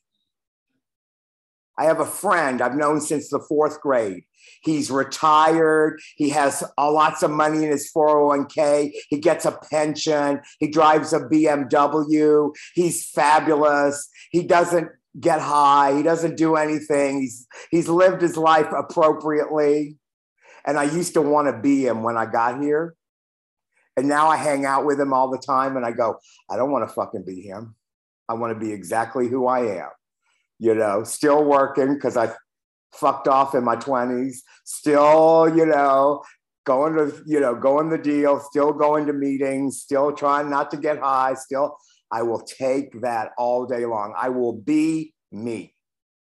i have a friend i've known since the fourth grade He's retired. He has uh, lots of money in his 401k. He gets a pension. He drives a BMW. He's fabulous. He doesn't get high. He doesn't do anything. He's he's lived his life appropriately. And I used to want to be him when I got here. And now I hang out with him all the time and I go, I don't want to fucking be him. I want to be exactly who I am. You know, still working because I fucked off in my 20s, still, you know, going to, you know, going the deal, still going to meetings, still trying not to get high, still, I will take that all day long. I will be me.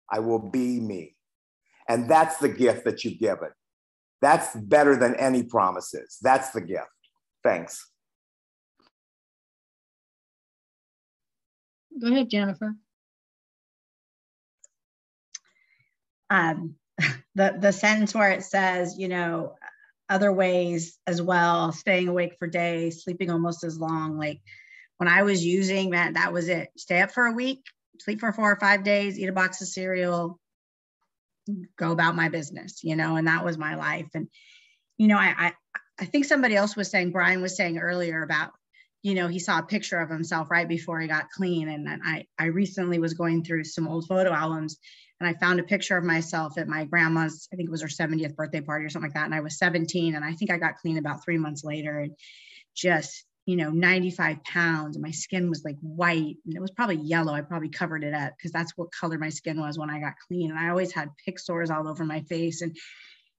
I will be me. And that's the gift that you've given. That's better than any promises. That's the gift. Thanks.
Go ahead, Jennifer.
Um, the the sentence where it says, you know, other ways as well, staying awake for days, sleeping almost as long. Like when I was using that, that was it. Stay up for a week, sleep for four or five days, eat a box of cereal, go about my business, you know, and that was my life. And, you know, I, I, I think somebody else was saying, Brian was saying earlier about, you know, he saw a picture of himself right before he got clean. And then I, I recently was going through some old photo albums and I found a picture of myself at my grandma's, I think it was her 70th birthday party or something like that. And I was 17 and I think I got clean about three months later and just, you know, 95 pounds and my skin was like white and it was probably yellow. I probably covered it up because that's what color my skin was when I got clean. And I always had pick sores all over my face and,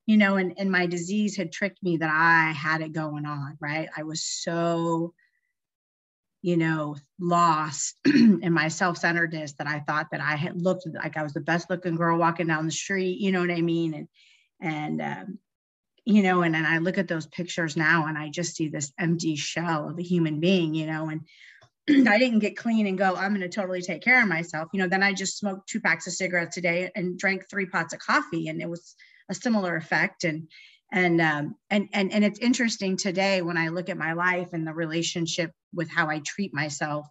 you know, and, and my disease had tricked me that I had it going on, right? I was so you know, lost in my self-centeredness that I thought that I had looked like I was the best looking girl walking down the street, you know what I mean? And, and, um, you know, and then I look at those pictures now and I just see this empty shell of a human being, you know, and I didn't get clean and go, I'm going to totally take care of myself. You know, then I just smoked two packs of cigarettes a day and drank three pots of coffee and it was a similar effect. And, and um, and and and it's interesting today when I look at my life and the relationship with how I treat myself,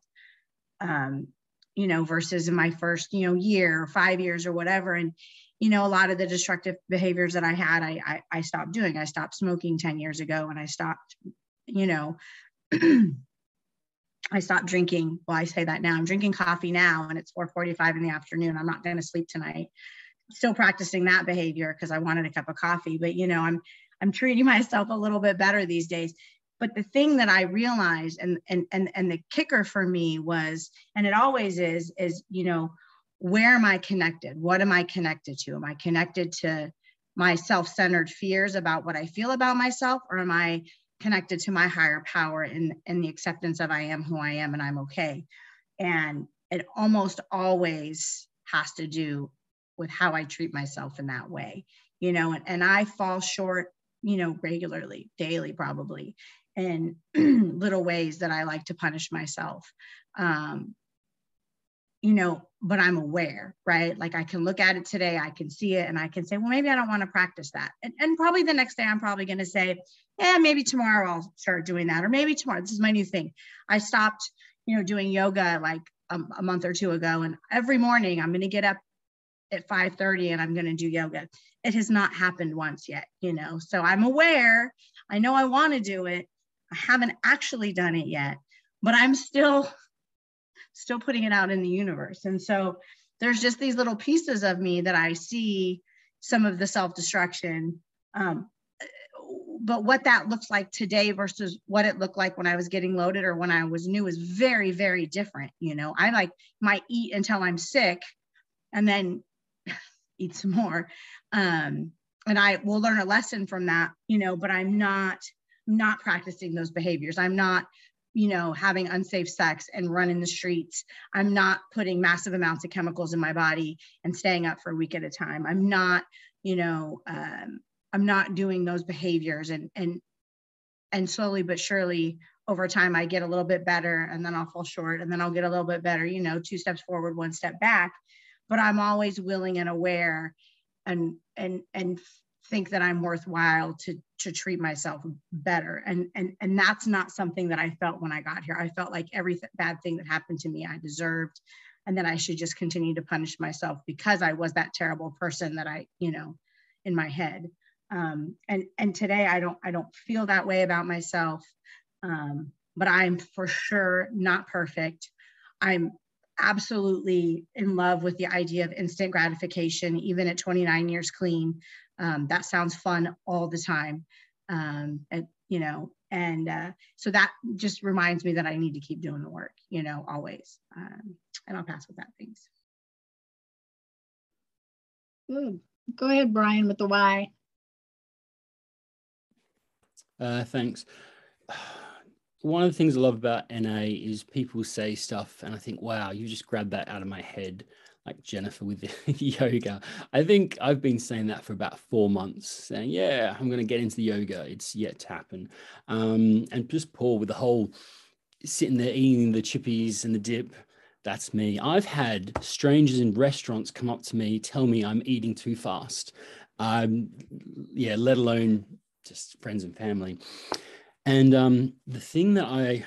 um, you know, versus in my first you know year or five years or whatever, and you know a lot of the destructive behaviors that I had, I I, I stopped doing. I stopped smoking ten years ago, and I stopped, you know. I stopped drinking. Well, I say that now. I'm drinking coffee now, and it's 4:45 in the afternoon. I'm not going to sleep tonight still practicing that behavior because I wanted a cup of coffee, but you know, I'm I'm treating myself a little bit better these days. But the thing that I realized and and and and the kicker for me was, and it always is, is you know, where am I connected? What am I connected to? Am I connected to my self-centered fears about what I feel about myself, or am I connected to my higher power and and the acceptance of I am who I am and I'm okay? And it almost always has to do with how I treat myself in that way, you know, and, and I fall short, you know, regularly, daily, probably in little ways that I like to punish myself. Um, you know, but I'm aware, right? Like I can look at it today, I can see it, and I can say, well, maybe I don't want to practice that. And, and probably the next day, I'm probably going to say, yeah, maybe tomorrow I'll start doing that. Or maybe tomorrow, this is my new thing. I stopped, you know, doing yoga like a, a month or two ago. And every morning I'm going to get up at 5:30 and I'm going to do yoga. It has not happened once yet, you know. So I'm aware. I know I want to do it. I haven't actually done it yet, but I'm still still putting it out in the universe. And so there's just these little pieces of me that I see some of the self-destruction um, but what that looks like today versus what it looked like when I was getting loaded or when I was new is very, very different. You know, I like might eat until I'm sick and then eat some more. Um, and I will learn a lesson from that, you know, but I'm not not practicing those behaviors. I'm not, you know, having unsafe sex and running the streets. I'm not putting massive amounts of chemicals in my body and staying up for a week at a time. I'm not, you know, um, I'm not doing those behaviors and and and slowly but surely over time I get a little bit better and then I'll fall short and then I'll get a little bit better, you know, two steps forward, one step back but I'm always willing and aware and and and think that I'm worthwhile to to treat myself better. And and and that's not something that I felt when I got here. I felt like every th- bad thing that happened to me I deserved and that I should just continue to punish myself because I was that terrible person that I, you know, in my head. Um, and and today I don't I don't feel that way about myself. Um, but I'm for sure not perfect. I'm absolutely in love with the idea of instant gratification, even at 29 years clean. Um, that sounds fun all the time. Um, and, you know, and uh, so that just reminds me that I need to keep doing the work, you know, always. Um, and I'll pass with that. Thanks.
Good. Go ahead, Brian, with the why.
Uh, thanks one of the things I love about NA is people say stuff, and I think, wow, you just grabbed that out of my head. Like Jennifer with the yoga. I think I've been saying that for about four months, saying, yeah, I'm going to get into the yoga. It's yet to happen. Um, and just Paul with the whole sitting there eating the chippies and the dip. That's me. I've had strangers in restaurants come up to me, tell me I'm eating too fast. Um, yeah, let alone just friends and family. And um, the thing that I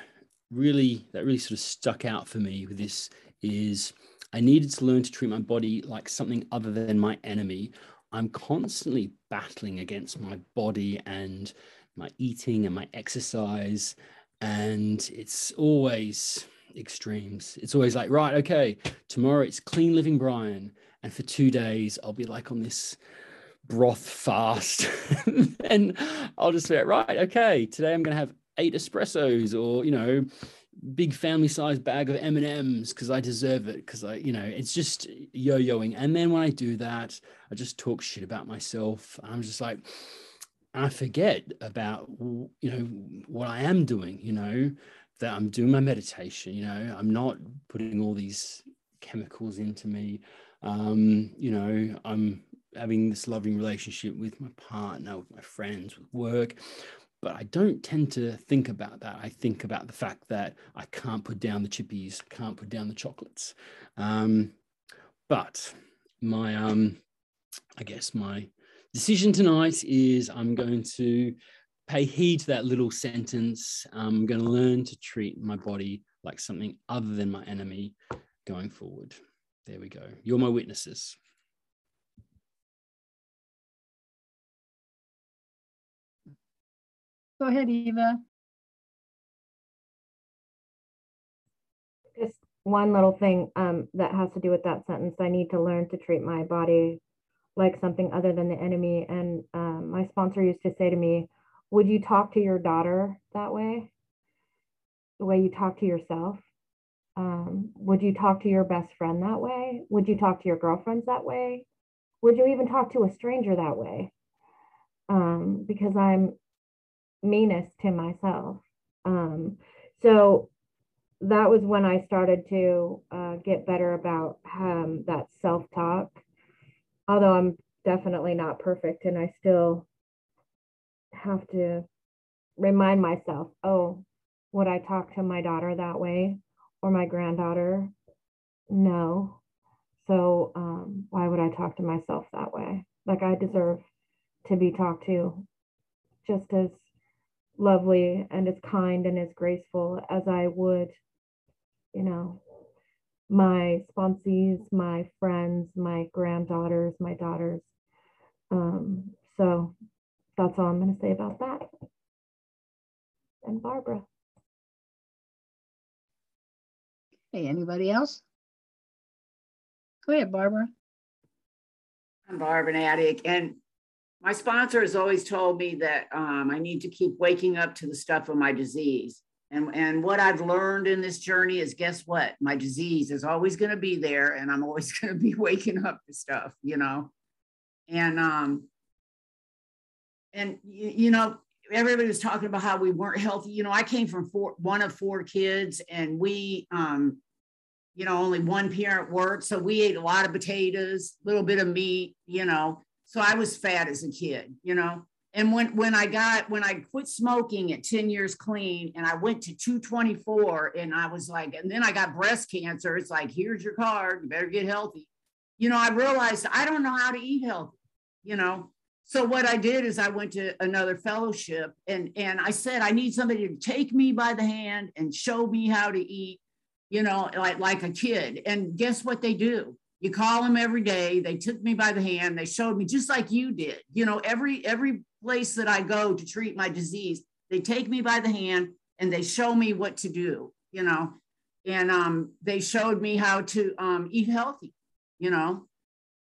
really, that really sort of stuck out for me with this is I needed to learn to treat my body like something other than my enemy. I'm constantly battling against my body and my eating and my exercise. And it's always extremes. It's always like, right, okay, tomorrow it's clean living Brian. And for two days, I'll be like on this broth fast. and I'll just say, right, okay, today I'm going to have eight espressos or, you know, big family size bag of M&Ms because I deserve it because I you know it's just yo-yoing. And then when I do that I just talk shit about myself. I'm just like I forget about you know what I am doing you know that I'm doing my meditation you know I'm not putting all these chemicals into me. Um you know I'm having this loving relationship with my partner with my friends with work but I don't tend to think about that. I think about the fact that I can't put down the chippies, can't put down the chocolates. Um, but my, um, I guess my decision tonight is I'm going to pay heed to that little sentence. I'm going to learn to treat my body like something other than my enemy going forward. There we go. You're my witnesses.
Go ahead, Eva.
Just one little thing um, that has to do with that sentence. I need to learn to treat my body like something other than the enemy. And um, my sponsor used to say to me, Would you talk to your daughter that way? The way you talk to yourself? Um, would you talk to your best friend that way? Would you talk to your girlfriends that way? Would you even talk to a stranger that way? Um, because I'm meanest to myself. Um, so that was when I started to uh, get better about um, that self talk. Although I'm definitely not perfect and I still have to remind myself oh, would I talk to my daughter that way or my granddaughter? No. So um, why would I talk to myself that way? Like I deserve to be talked to just as lovely and as kind and as graceful as I would, you know, my sponsees, my friends, my granddaughters, my daughters. Um, so that's all I'm going to say about that. And Barbara.
Hey, anybody else? Go ahead, Barbara.
I'm Barbara an addict, and my sponsor has always told me that um, I need to keep waking up to the stuff of my disease. And, and what I've learned in this journey is guess what? My disease is always going to be there and I'm always going to be waking up to stuff, you know? And, um, and you, you know, everybody was talking about how we weren't healthy. You know, I came from four, one of four kids and we, um, you know, only one parent worked. So we ate a lot of potatoes, a little bit of meat, you know, so I was fat as a kid, you know. And when when I got when I quit smoking at 10 years clean and I went to 224 and I was like, and then I got breast cancer. It's like, here's your card, you better get healthy. You know, I realized I don't know how to eat healthy, you know. So what I did is I went to another fellowship and and I said I need somebody to take me by the hand and show me how to eat, you know, like like a kid. And guess what they do? You call them every day. They took me by the hand. They showed me just like you did. You know every every place that i go to treat my disease they take me by the hand and they show me what to do you know? And um, they showed me how to um, eat healthy you know?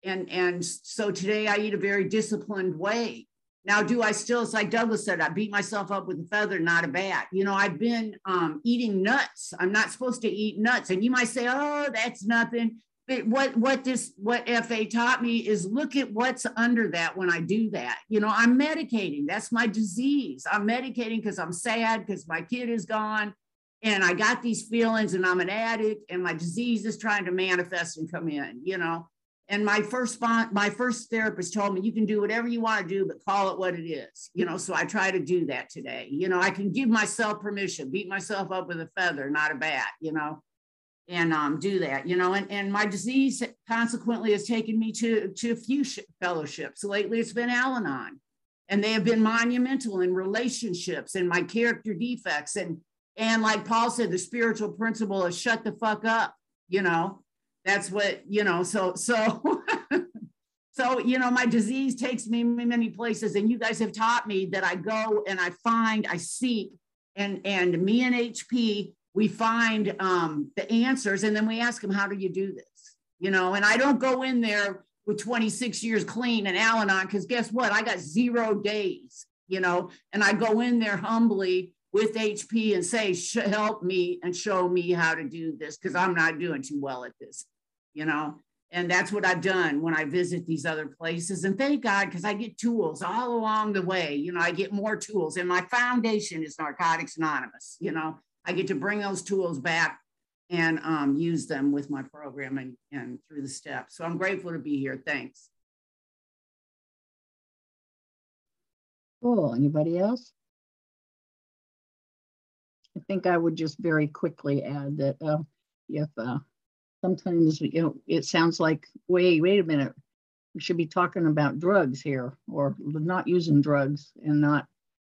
And and so today i eat a very disciplined way. Now do i still it's like douglas said i beat myself up with a feather not a bat. You know i've been um, eating nuts. I'm not supposed to eat nuts. And you might say oh that's nothing what what this what FA taught me is look at what's under that when I do that. You know, I'm medicating. That's my disease. I'm medicating because I'm sad because my kid is gone. and I got these feelings and I'm an addict and my disease is trying to manifest and come in, you know. And my first my first therapist told me you can do whatever you want to do, but call it what it is, you know. So I try to do that today. You know, I can give myself permission, beat myself up with a feather, not a bat, you know, and um, do that, you know. And, and my disease consequently has taken me to to a few fellowships. Lately, it's been Al-Anon, and they have been monumental in relationships and my character defects and and like Paul said, the spiritual principle is shut the fuck up, you know. That's what, you know, so so so you know, my disease takes me many places, and you guys have taught me that I go and I find, I seek, and and me and HP, we find um the answers, and then we ask them, how do you do this? You know, and I don't go in there with 26 years clean and Al Anon, because guess what? I got zero days, you know, and I go in there humbly with HP and say, help me and show me how to do this because I'm not doing too well at this, you know? And that's what I've done when I visit these other places. And thank God, because I get tools all along the way. You know, I get more tools. And my foundation is Narcotics Anonymous. You know, I get to bring those tools back and um, use them with my program and, and through the steps. So I'm grateful to be here. Thanks.
Cool. Anybody else? I think I would just very quickly add that uh, if uh, sometimes you know it sounds like wait wait a minute we should be talking about drugs here or not using drugs and not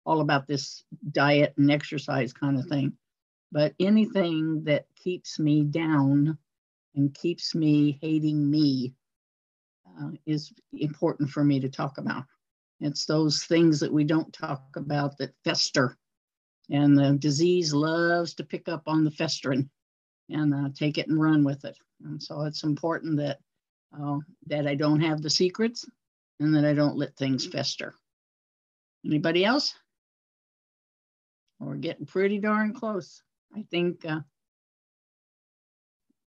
all about this diet and exercise kind of thing but anything that keeps me down and keeps me hating me uh, is important for me to talk about it's those things that we don't talk about that fester and the disease loves to pick up on the festering and uh, take it and run with it. And so it's important that uh, that I don't have the secrets and that I don't let things fester. Anybody else? We're getting pretty darn close. I think uh, I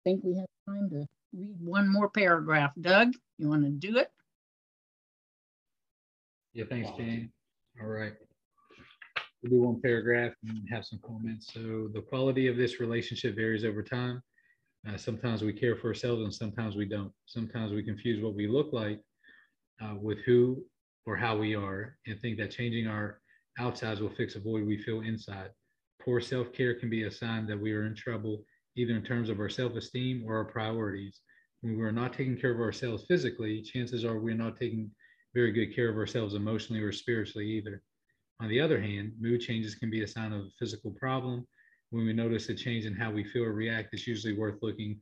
think we have time to read one more paragraph. Doug, you want to do it?
Yeah, thanks, Jane. All right we'll do one paragraph and have some comments. So the quality of this relationship varies over time. Uh, sometimes we care for ourselves and sometimes we don't. Sometimes we confuse what we look like uh, with who or how we are and think that changing our outsides will fix a void we feel inside. Poor self care can be a sign that we are in trouble, either in terms of our self esteem or our priorities. When we're not taking care of ourselves physically, chances are we're not taking very good care of ourselves emotionally or spiritually either. On the other hand, mood changes can be a sign of a physical problem. When we notice a change in how we feel or react, it's usually worth looking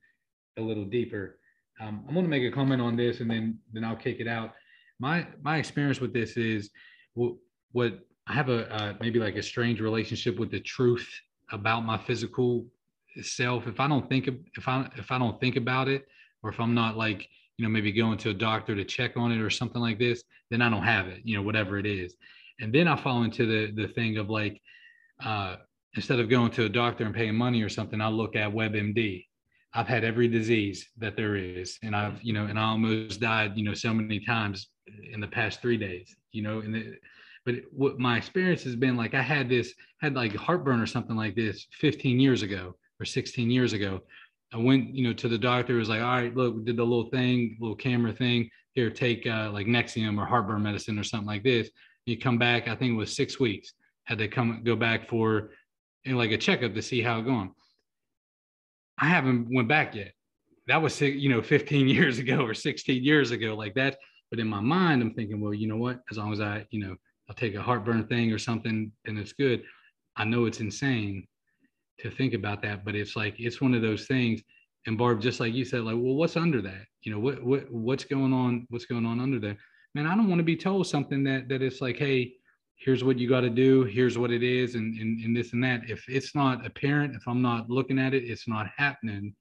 a little deeper. Um, I'm going to make a comment on this, and then then I'll kick it out. My my experience with this is what, what I have a uh, maybe like a strange relationship with the truth about my physical self. If I don't think if I if I don't think about it, or if I'm not like you know maybe going to a doctor to check on it or something like this, then I don't have it. You know whatever it is. And then I fall into the the thing of like, uh, instead of going to a doctor and paying money or something, I'll look at WebMD. I've had every disease that there is, and I've you know, and I almost died, you know, so many times in the past three days, you know, and the, but what my experience has been like, I had this had like heartburn or something like this 15 years ago or 16 years ago. I went, you know, to the doctor. It Was like, all right, look, we did the little thing, little camera thing. Here, take uh, like Nexium or heartburn medicine or something like this. You come back, I think it was six weeks. Had to come go back for you know, like a checkup to see how it going. I haven't went back yet. That was you know 15 years ago or 16 years ago, like that. But in my mind, I'm thinking, well, you know what? As long as I, you know, I'll take a heartburn thing or something, and it's good. I know it's insane to think about that, but it's like it's one of those things. And Barb, just like you said, like, well, what's under that? You know, what what what's going on? What's going on under there? man, I don't want to be told something that that it's like, hey, here's what you got to do, here's what it is, and, and and this and that. If it's not apparent, if I'm not looking at it, it's not happening.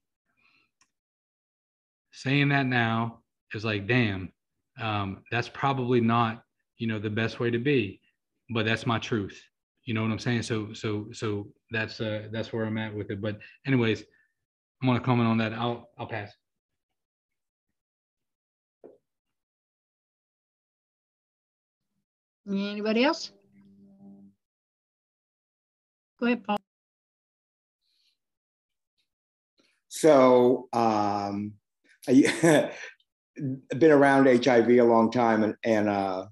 Saying that now is like, damn, um, that's probably not, you know, the best way to be, but that's my truth. You know what I'm saying? So so so that's uh that's where I'm at with it. But anyways, I'm gonna comment on that. I'll I'll pass.
Anybody else? Go ahead, Paul.
So um, I, I've been around HIV a long time, and and uh,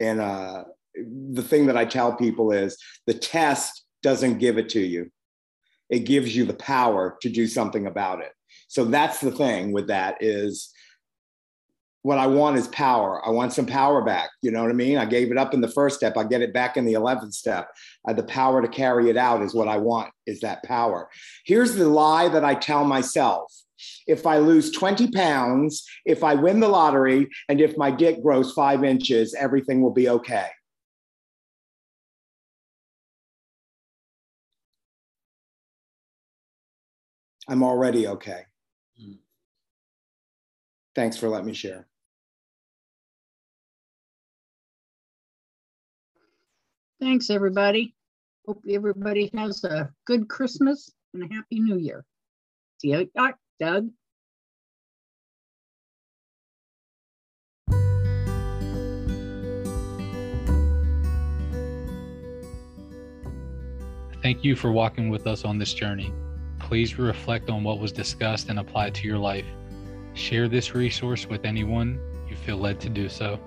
and uh, the thing that I tell people is the test doesn't give it to you; it gives you the power to do something about it. So that's the thing with that is what I want is power. I want some power back. You know what I mean? I gave it up in the first step. I get it back in the 11th step. Uh, the power to carry it out is what I want, is that power. Here's the lie that I tell myself. If I lose 20 pounds, if I win the lottery, and if my dick grows five inches, everything will be okay. I'm already okay. Mm. Thanks for letting me share.
Thanks, everybody. Hope everybody has a good Christmas and a happy new year. See you, Doug.
Thank you for walking with us on this journey. Please reflect on what was discussed and apply it to your life. Share this resource with anyone you feel led to do so.